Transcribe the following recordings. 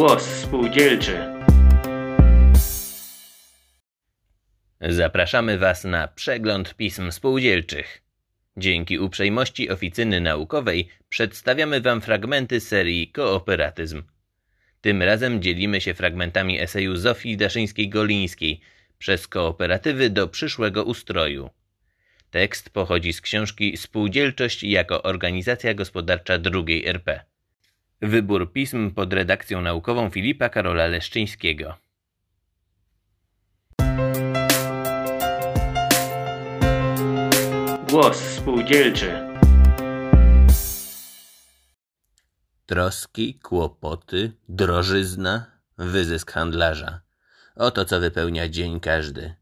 Głos spółdzielczy. Zapraszamy Was na przegląd pism spółdzielczych. Dzięki uprzejmości oficyny naukowej przedstawiamy Wam fragmenty serii Kooperatyzm. Tym razem dzielimy się fragmentami eseju Zofii Daszyńskiej-Golińskiej przez kooperatywy do przyszłego ustroju. Tekst pochodzi z książki Spółdzielczość jako organizacja gospodarcza drugiej RP. Wybór pism pod redakcją naukową Filipa Karola Leszczyńskiego. Głos spółdzielczy. Troski, kłopoty, drożyzna, wyzysk handlarza. Oto co wypełnia dzień każdy.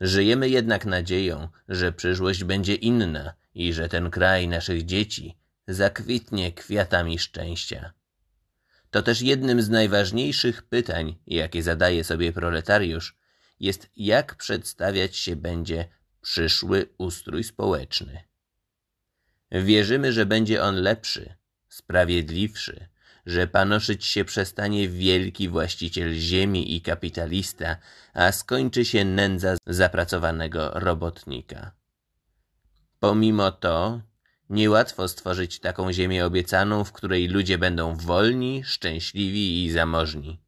Żyjemy jednak nadzieją, że przyszłość będzie inna i że ten kraj naszych dzieci zakwitnie kwiatami szczęścia. To też jednym z najważniejszych pytań, jakie zadaje sobie proletariusz, jest jak przedstawiać się będzie przyszły ustrój społeczny. Wierzymy, że będzie on lepszy, sprawiedliwszy, że panoszyć się przestanie wielki właściciel ziemi i kapitalista, a skończy się nędza zapracowanego robotnika. Pomimo to niełatwo stworzyć taką ziemię obiecaną, w której ludzie będą wolni, szczęśliwi i zamożni.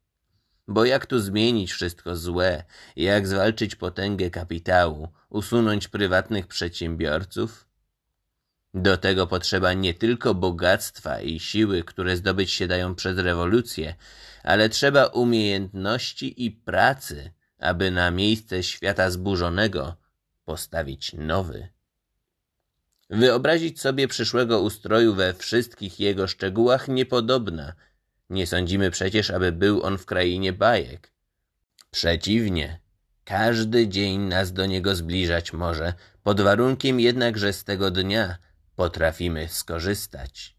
Bo jak tu zmienić wszystko złe, jak zwalczyć potęgę kapitału, usunąć prywatnych przedsiębiorców? Do tego potrzeba nie tylko bogactwa i siły, które zdobyć się dają przez rewolucję, ale trzeba umiejętności i pracy, aby na miejsce świata zburzonego postawić nowy. Wyobrazić sobie przyszłego ustroju we wszystkich jego szczegółach niepodobna. Nie sądzimy przecież, aby był on w krainie bajek. Przeciwnie, każdy dzień nas do niego zbliżać może, pod warunkiem jednak, że z tego dnia potrafimy skorzystać.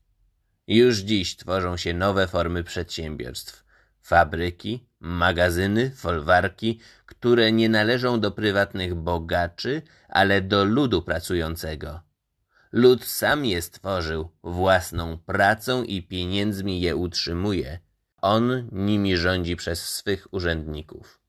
Już dziś tworzą się nowe formy przedsiębiorstw. Fabryki, magazyny, folwarki, które nie należą do prywatnych bogaczy, ale do ludu pracującego. Lud sam je stworzył, własną pracą i pieniędzmi je utrzymuje. On nimi rządzi przez swych urzędników.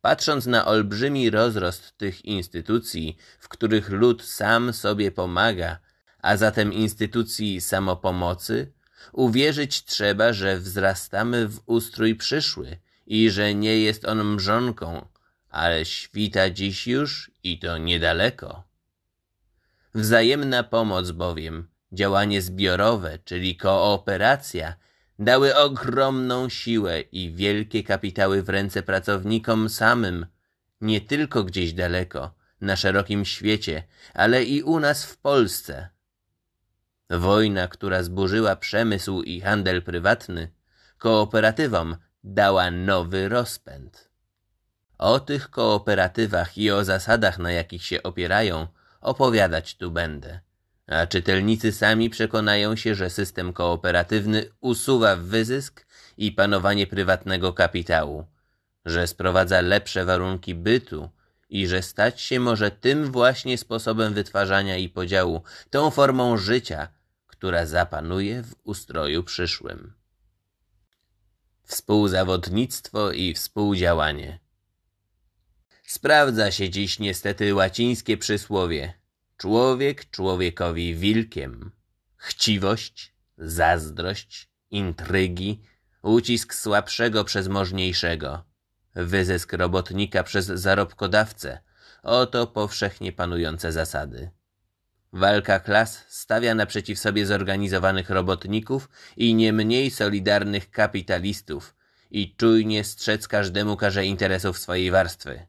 Patrząc na olbrzymi rozrost tych instytucji, w których lud sam sobie pomaga, a zatem instytucji samopomocy, uwierzyć trzeba, że wzrastamy w ustrój przyszły i że nie jest on mrzonką, ale świta dziś już i to niedaleko. Wzajemna pomoc bowiem, działanie zbiorowe, czyli kooperacja, dały ogromną siłę i wielkie kapitały w ręce pracownikom samym, nie tylko gdzieś daleko, na szerokim świecie, ale i u nas w Polsce. Wojna, która zburzyła przemysł i handel prywatny, kooperatywom dała nowy rozpęd. O tych kooperatywach i o zasadach, na jakich się opierają, opowiadać tu będę. A czytelnicy sami przekonają się, że system kooperatywny usuwa wyzysk i panowanie prywatnego kapitału, że sprowadza lepsze warunki bytu i że stać się może tym właśnie sposobem wytwarzania i podziału, tą formą życia, która zapanuje w ustroju przyszłym. Współzawodnictwo i współdziałanie. Sprawdza się dziś niestety łacińskie przysłowie człowiek człowiekowi wilkiem. Chciwość, zazdrość, intrygi, ucisk słabszego przez możniejszego, wyzysk robotnika przez zarobkodawcę. Oto powszechnie panujące zasady. Walka klas stawia naprzeciw sobie zorganizowanych robotników i nie mniej solidarnych kapitalistów i czujnie strzec każdemu każe interesów swojej warstwy.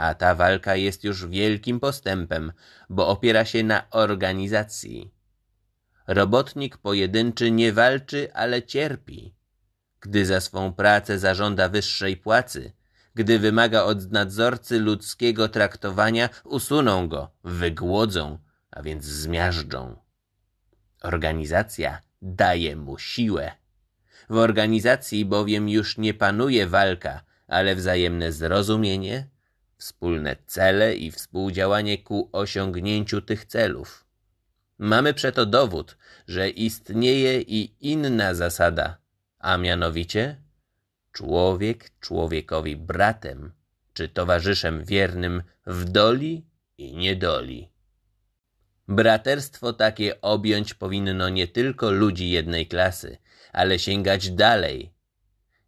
A ta walka jest już wielkim postępem, bo opiera się na organizacji. Robotnik pojedynczy nie walczy, ale cierpi. Gdy za swą pracę zażąda wyższej płacy, gdy wymaga od nadzorcy ludzkiego traktowania, usuną go, wygłodzą, a więc zmiażdżą. Organizacja daje mu siłę. W organizacji bowiem już nie panuje walka, ale wzajemne zrozumienie, wspólne cele i współdziałanie ku osiągnięciu tych celów. Mamy przeto dowód, że istnieje i inna zasada, a mianowicie człowiek człowiekowi bratem czy towarzyszem wiernym w doli i niedoli. Braterstwo takie objąć powinno nie tylko ludzi jednej klasy, ale sięgać dalej.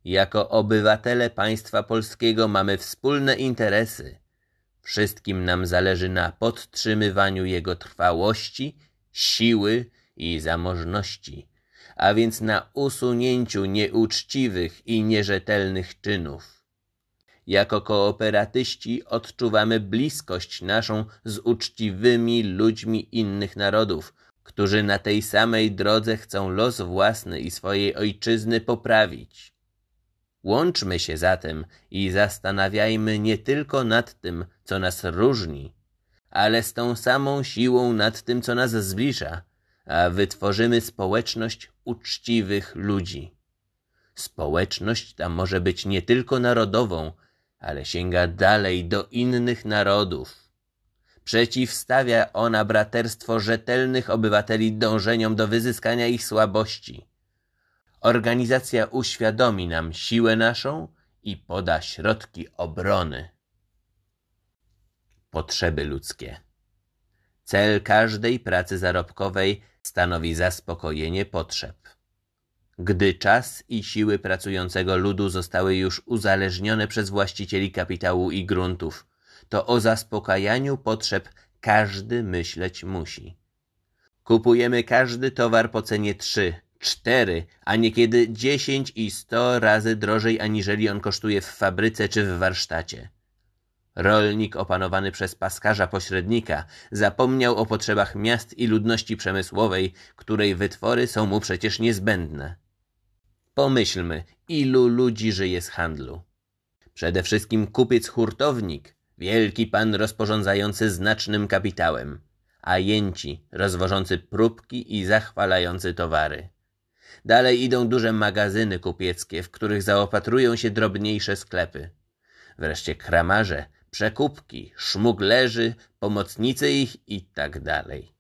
Jako obywatele państwa polskiego mamy wspólne interesy. Wszystkim nam zależy na podtrzymywaniu jego trwałości, siły i zamożności, a więc na usunięciu nieuczciwych i nierzetelnych czynów. Jako kooperatyści odczuwamy bliskość naszą z uczciwymi ludźmi innych narodów, którzy na tej samej drodze chcą los własny i swojej ojczyzny poprawić. Łączmy się zatem i zastanawiajmy nie tylko nad tym, co nas różni, ale z tą samą siłą nad tym, co nas zbliża, a wytworzymy społeczność uczciwych ludzi. Społeczność ta może być nie tylko narodową, ale sięga dalej do innych narodów. Przeciwstawia ona braterstwo rzetelnych obywateli dążeniom do wyzyskania ich słabości. Organizacja uświadomi nam siłę naszą i poda środki obrony. Potrzeby ludzkie. Cel każdej pracy zarobkowej stanowi zaspokojenie potrzeb. Gdy czas i siły pracującego ludu zostały już uzależnione przez właścicieli kapitału i gruntów, to o zaspokajaniu potrzeb każdy myśleć musi. Kupujemy każdy towar po cenie trzy, cztery, a niekiedy dziesięć i sto razy drożej aniżeli on kosztuje w fabryce czy w warsztacie. Rolnik opanowany przez paskarza pośrednika zapomniał o potrzebach miast i ludności przemysłowej, której wytwory są mu przecież niezbędne. Pomyślmy, ilu ludzi żyje z handlu. Przede wszystkim kupiec-hurtownik, wielki pan rozporządzający znacznym kapitałem, ajenci rozwożący próbki i zachwalający towary. Dalej idą duże magazyny kupieckie, w których zaopatrują się drobniejsze sklepy. Wreszcie kramarze, przekupki, szmuglerzy, pomocnicy ich i tak dalej.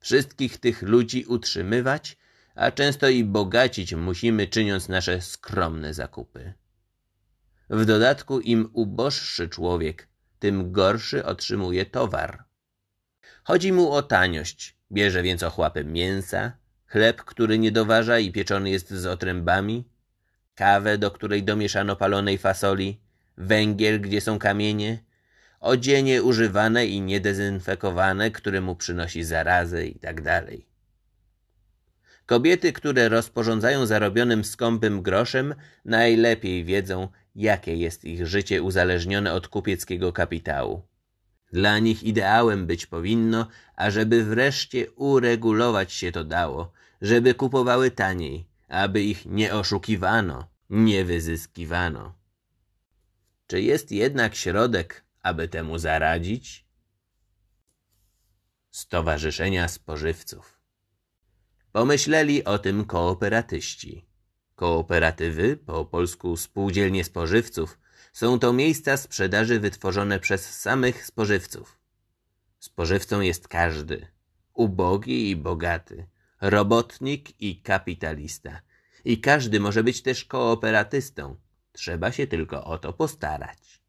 Wszystkich tych ludzi utrzymywać a często i bogacić musimy, czyniąc nasze skromne zakupy. W dodatku im uboższy człowiek, tym gorszy otrzymuje towar. Chodzi mu o taniość, bierze więc ochłapy mięsa, chleb, który nie doważa i pieczony jest z otrębami, kawę, do której domieszano palonej fasoli, węgiel, gdzie są kamienie, odzienie używane i niedezynfekowane, które mu przynosi zarazę i tak dalej. Kobiety, które rozporządzają zarobionym skąpym groszem, najlepiej wiedzą, jakie jest ich życie uzależnione od kupieckiego kapitału. Dla nich ideałem być powinno, ażeby wreszcie uregulować się to dało, żeby kupowały taniej, aby ich nie oszukiwano, nie wyzyskiwano. Czy jest jednak środek, aby temu zaradzić? Stowarzyszenia Spożywców Pomyśleli o tym kooperatyści. Kooperatywy, po polsku spółdzielnie spożywców, są to miejsca sprzedaży wytworzone przez samych spożywców. Spożywcą jest każdy, ubogi i bogaty, robotnik i kapitalista. I każdy może być też kooperatystą. Trzeba się tylko o to postarać.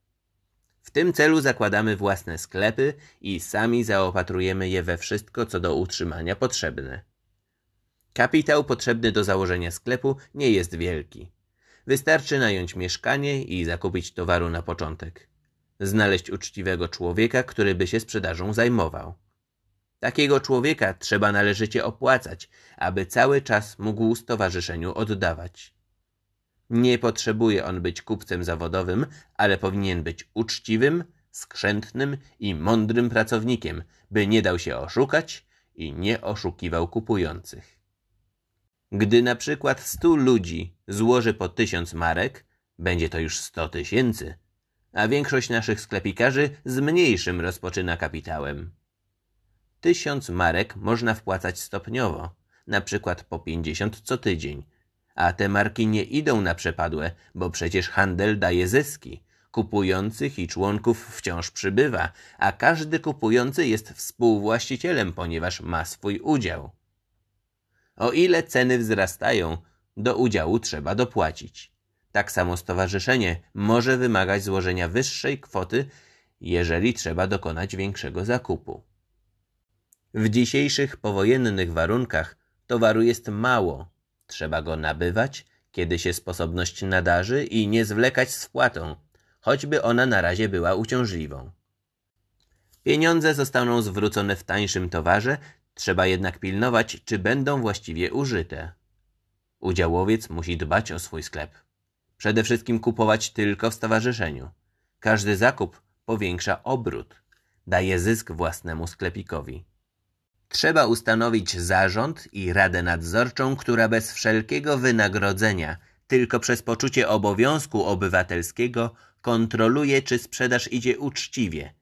W tym celu zakładamy własne sklepy i sami zaopatrujemy je we wszystko, co do utrzymania potrzebne. Kapitał potrzebny do założenia sklepu nie jest wielki. Wystarczy nająć mieszkanie i zakupić towaru na początek. Znaleźć uczciwego człowieka, który by się sprzedażą zajmował. Takiego człowieka trzeba należycie opłacać, aby cały czas mógł stowarzyszeniu oddawać. Nie potrzebuje on być kupcem zawodowym, ale powinien być uczciwym, skrzętnym i mądrym pracownikiem, by nie dał się oszukać i nie oszukiwał kupujących. Gdy na przykład stu ludzi złoży po tysiąc marek, będzie to już sto tysięcy, a większość naszych sklepikarzy z mniejszym rozpoczyna kapitałem. Tysiąc marek można wpłacać stopniowo, na przykład po pięćdziesiąt co tydzień, a te marki nie idą na przepadłe, bo przecież handel daje zyski. Kupujących i członków wciąż przybywa, a każdy kupujący jest współwłaścicielem, ponieważ ma swój udział. O ile ceny wzrastają, do udziału trzeba dopłacić. Tak samo stowarzyszenie może wymagać złożenia wyższej kwoty, jeżeli trzeba dokonać większego zakupu. W dzisiejszych powojennych warunkach towaru jest mało. Trzeba go nabywać, kiedy się sposobność nadarzy i nie zwlekać z wpłatą, choćby ona na razie była uciążliwą. Pieniądze zostaną zwrócone w tańszym towarze, trzeba jednak pilnować, czy będą właściwie użyte. Udziałowiec musi dbać o swój sklep. Przede wszystkim kupować tylko w stowarzyszeniu. Każdy zakup powiększa obrót, daje zysk własnemu sklepikowi. Trzeba ustanowić zarząd i radę nadzorczą, która bez wszelkiego wynagrodzenia, tylko przez poczucie obowiązku obywatelskiego kontroluje, czy sprzedaż idzie uczciwie,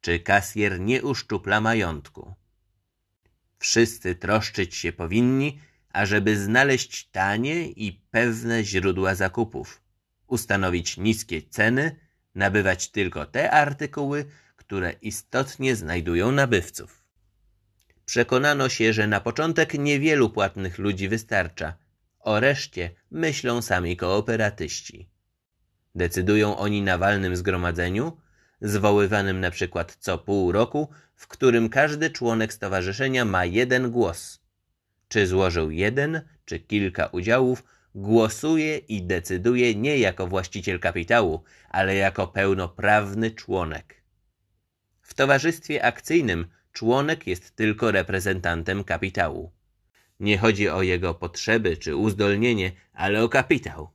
czy kasjer nie uszczupla majątku. Wszyscy troszczyć się powinni, ażeby znaleźć tanie i pewne źródła zakupów, ustanowić niskie ceny, nabywać tylko te artykuły, które istotnie znajdują nabywców. Przekonano się, że na początek niewielu płatnych ludzi wystarcza. O reszcie myślą sami kooperatyści. Decydują oni na walnym zgromadzeniu, zwoływanym na przykład co pół roku, w którym każdy członek stowarzyszenia ma jeden głos. Czy złożył jeden, czy kilka udziałów, głosuje i decyduje nie jako właściciel kapitału, ale jako pełnoprawny członek. W towarzystwie akcyjnym członek jest tylko reprezentantem kapitału. Nie chodzi o jego potrzeby czy uzdolnienie, ale o kapitał.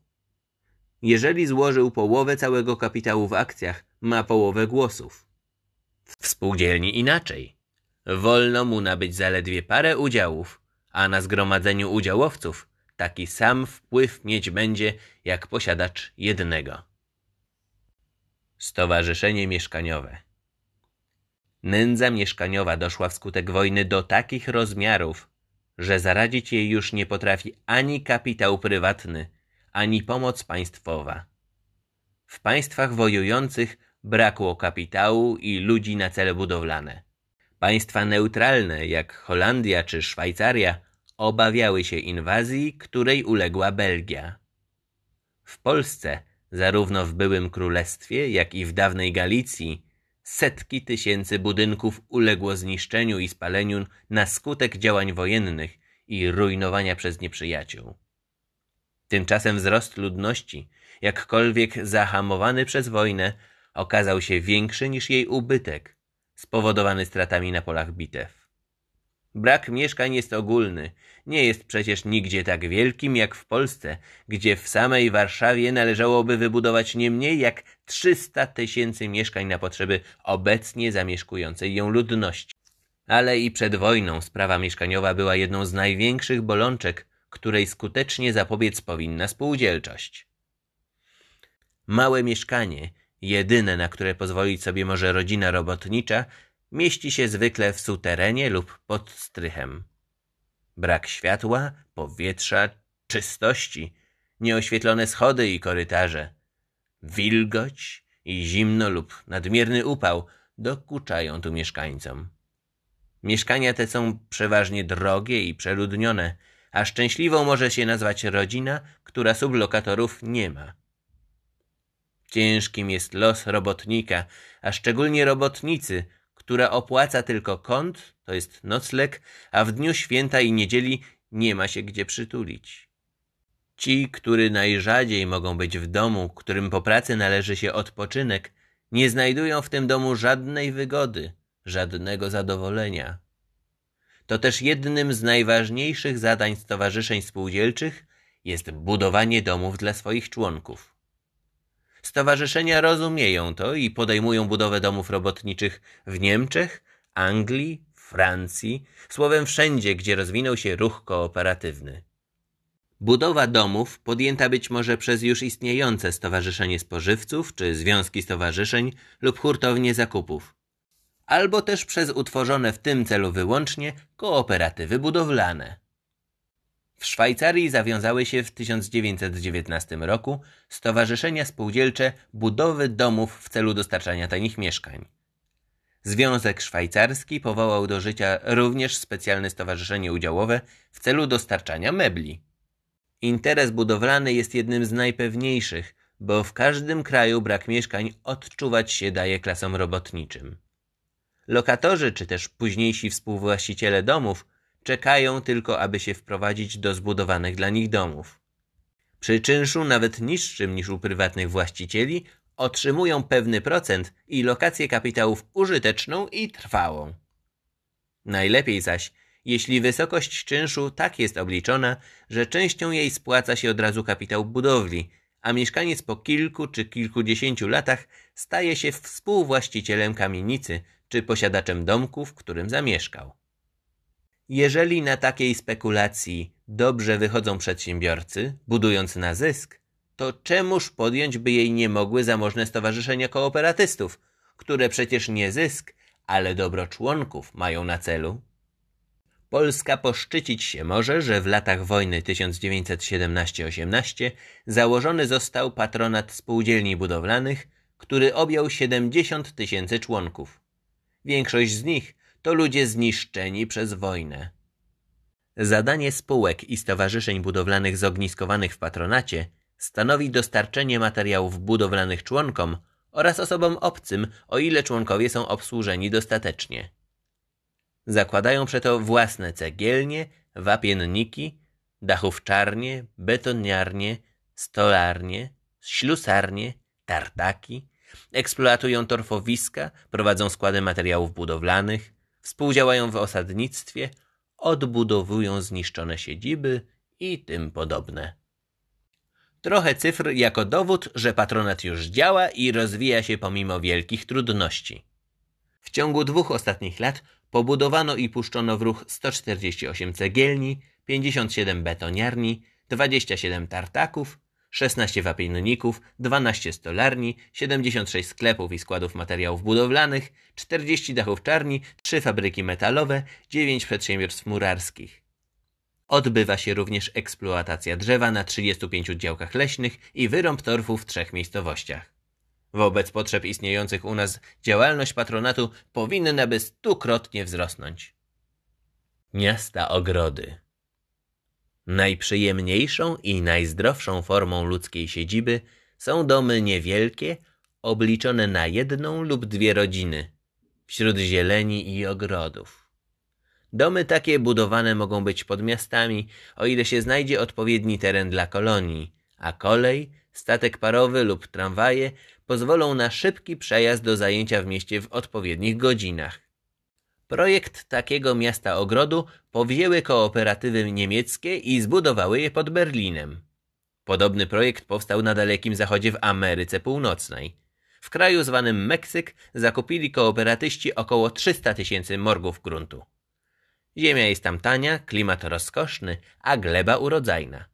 Jeżeli złożył połowę całego kapitału w akcjach, ma połowę głosów. W spółdzielni inaczej. Wolno mu nabyć zaledwie parę udziałów, a na zgromadzeniu udziałowców taki sam wpływ mieć będzie jak posiadacz jednego. Stowarzyszenie Mieszkaniowe Nędza mieszkaniowa doszła wskutek wojny do takich rozmiarów, że zaradzić jej już nie potrafi ani kapitał prywatny, ani pomoc państwowa. W państwach wojujących brakło kapitału i ludzi na cele budowlane. Państwa neutralne, jak Holandia czy Szwajcaria, obawiały się inwazji, której uległa Belgia. W Polsce, zarówno w byłym królestwie, jak i w dawnej Galicji, setki tysięcy budynków uległo zniszczeniu i spaleniu na skutek działań wojennych i rujnowania przez nieprzyjaciół. Tymczasem wzrost ludności, jakkolwiek zahamowany przez wojnę, okazał się większy niż jej ubytek, spowodowany stratami na polach bitew. Brak mieszkań jest ogólny. Nie jest przecież nigdzie tak wielkim jak w Polsce, gdzie w samej Warszawie należałoby wybudować nie mniej jak 300 tysięcy mieszkań na potrzeby obecnie zamieszkującej ją ludności. Ale i przed wojną sprawa mieszkaniowa była jedną z największych bolączek, której skutecznie zapobiec powinna spółdzielczość. Małe mieszkanie, jedyne na które pozwolić sobie może rodzina robotnicza, mieści się zwykle w suterenie lub pod strychem. Brak światła, powietrza, czystości, nieoświetlone schody i korytarze, wilgoć i zimno lub nadmierny upał dokuczają tu mieszkańcom. Mieszkania te są przeważnie drogie i przeludnione, a szczęśliwą może się nazwać rodzina, która sublokatorów nie ma. Ciężkim jest los robotnika, a szczególnie robotnicy, która opłaca tylko kąt, to jest nocleg, a w dniu święta i niedzieli nie ma się gdzie przytulić. Ci, którzy najrzadziej mogą być w domu, którym po pracy należy się odpoczynek, nie znajdują w tym domu żadnej wygody, żadnego zadowolenia. To też jednym z najważniejszych zadań stowarzyszeń spółdzielczych jest budowanie domów dla swoich członków. Stowarzyszenia rozumieją to i podejmują budowę domów robotniczych w Niemczech, Anglii, Francji, słowem wszędzie, gdzie rozwinął się ruch kooperatywny. Budowa domów podjęta być może przez już istniejące Stowarzyszenie Spożywców czy Związki Stowarzyszeń lub hurtownie zakupów, albo też przez utworzone w tym celu wyłącznie kooperatywy budowlane. W Szwajcarii zawiązały się w 1919 roku stowarzyszenia spółdzielcze budowy domów w celu dostarczania tanich mieszkań. Związek Szwajcarski powołał do życia również specjalne stowarzyszenie udziałowe w celu dostarczania mebli. Interes budowlany jest jednym z najpewniejszych, bo w każdym kraju brak mieszkań odczuwać się daje klasom robotniczym. Lokatorzy czy też późniejsi współwłaściciele domów czekają tylko, aby się wprowadzić do zbudowanych dla nich domów. Przy czynszu nawet niższym niż u prywatnych właścicieli otrzymują pewny procent i lokację kapitałów użyteczną i trwałą. Najlepiej zaś, jeśli wysokość czynszu tak jest obliczona, że częścią jej spłaca się od razu kapitał budowli, a mieszkaniec po kilku czy kilkudziesięciu latach staje się współwłaścicielem kamienicy czy posiadaczem domku, w którym zamieszkał. Jeżeli na takiej spekulacji dobrze wychodzą przedsiębiorcy, budując na zysk, to czemuż podjąć by jej nie mogły zamożne stowarzyszenia kooperatystów, które przecież nie zysk, ale dobro członków mają na celu? Polska poszczycić się może, że w latach wojny 1917-18 założony został patronat spółdzielni budowlanych, który objął 70 tysięcy członków. Większość z nich to ludzie zniszczeni przez wojnę. Zadanie spółek i stowarzyszeń budowlanych zogniskowanych w patronacie stanowi dostarczenie materiałów budowlanych członkom oraz osobom obcym, o ile członkowie są obsłużeni dostatecznie. Zakładają przeto własne cegielnie, wapienniki, dachówczarnie, betoniarnie, stolarnie, ślusarnie, tartaki, eksploatują torfowiska, prowadzą składy materiałów budowlanych, współdziałają w osadnictwie, odbudowują zniszczone siedziby i tym podobne. Trochę cyfr jako dowód, że patronat już działa i rozwija się pomimo wielkich trudności. W ciągu dwóch ostatnich lat pobudowano i puszczono w ruch 148 cegielni, 57 betoniarni, 27 tartaków, 16 wapienników, 12 stolarni, 76 sklepów i składów materiałów budowlanych, 40 dachówczarni, 3 fabryki metalowe, 9 przedsiębiorstw murarskich. Odbywa się również eksploatacja drzewa na 35 działkach leśnych i wyrąb torfu w trzech miejscowościach. Wobec potrzeb istniejących u nas działalność patronatu powinna by stukrotnie wzrosnąć. Miasta ogrody Najprzyjemniejszą i najzdrowszą formą ludzkiej siedziby są domy niewielkie, obliczone na jedną lub dwie rodziny, wśród zieleni i ogrodów. Domy takie budowane mogą być pod miastami, o ile się znajdzie odpowiedni teren dla kolonii, a kolej, statek parowy lub tramwaje pozwolą na szybki przejazd do zajęcia w mieście w odpowiednich godzinach. Projekt takiego miasta ogrodu powzięły kooperatywy niemieckie i zbudowały je pod Berlinem. Podobny projekt powstał na Dalekim Zachodzie w Ameryce Północnej. W kraju zwanym Meksyk zakupili kooperatyści około 300 tysięcy morgów gruntu. Ziemia jest tam tania, klimat rozkoszny, a gleba urodzajna.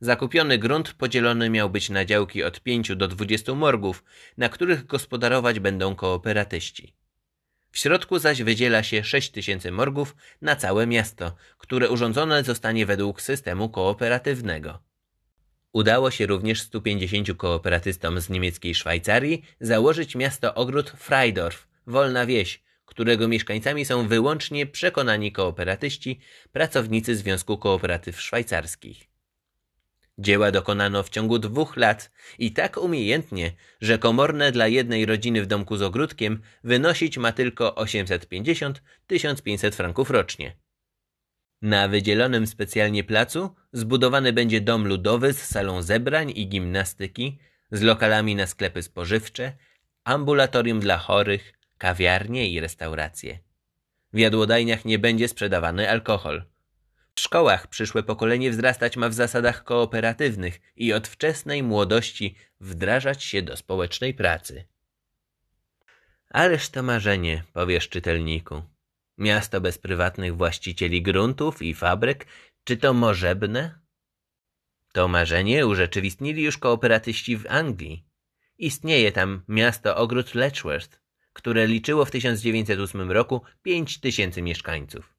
Zakupiony grunt podzielony miał być na działki od 5 do 20 morgów, na których gospodarować będą kooperatyści. W środku zaś wydziela się 6 tysięcy morgów na całe miasto, które urządzone zostanie według systemu kooperatywnego. Udało się również 150 kooperatystom z niemieckiej Szwajcarii założyć miasto ogród Freidorf, wolna wieś, którego mieszkańcami są wyłącznie przekonani kooperatyści, pracownicy Związku Kooperatyw Szwajcarskich. Dzieła dokonano w ciągu dwóch lat i tak umiejętnie, że komorne dla jednej rodziny w domku z ogródkiem wynosić ma tylko 850-1500 franków rocznie. Na wydzielonym specjalnie placu zbudowany będzie dom ludowy z salą zebrań i gimnastyki, z lokalami na sklepy spożywcze, ambulatorium dla chorych, kawiarnie i restauracje. W jadłodajniach nie będzie sprzedawany alkohol. W szkołach przyszłe pokolenie wzrastać ma w zasadach kooperatywnych i od wczesnej młodości wdrażać się do społecznej pracy. Ależ to marzenie, powiesz czytelniku. Miasto bez prywatnych właścicieli gruntów i fabryk, czy to możebne? To marzenie urzeczywistnili już kooperatyści w Anglii. Istnieje tam miasto ogród Letchworth, które liczyło w 1908 roku 5 tysięcy mieszkańców.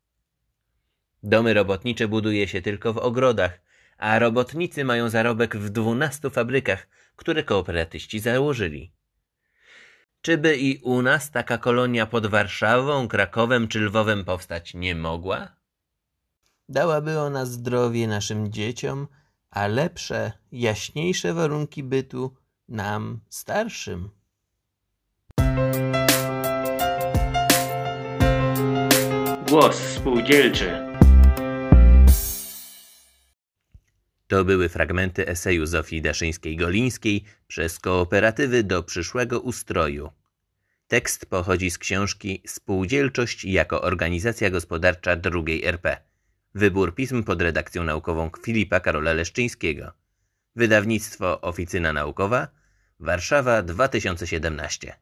Domy robotnicze buduje się tylko w ogrodach, a robotnicy mają zarobek w 12 fabrykach, które kooperatyści założyli. Czyby i u nas taka kolonia pod Warszawą, Krakowem czy Lwowem powstać nie mogła? Dałaby ona zdrowie naszym dzieciom, a lepsze, jaśniejsze warunki bytu nam, starszym. Głos spółdzielczy. To były fragmenty eseju Zofii Daszyńskiej-Golińskiej przez kooperatywy do przyszłego ustroju. Tekst pochodzi z książki Spółdzielczość jako organizacja gospodarcza drugiej RP. Wybór pism pod redakcją naukową Filipa Karola Leszczyńskiego. Wydawnictwo Oficyna Naukowa, Warszawa 2017.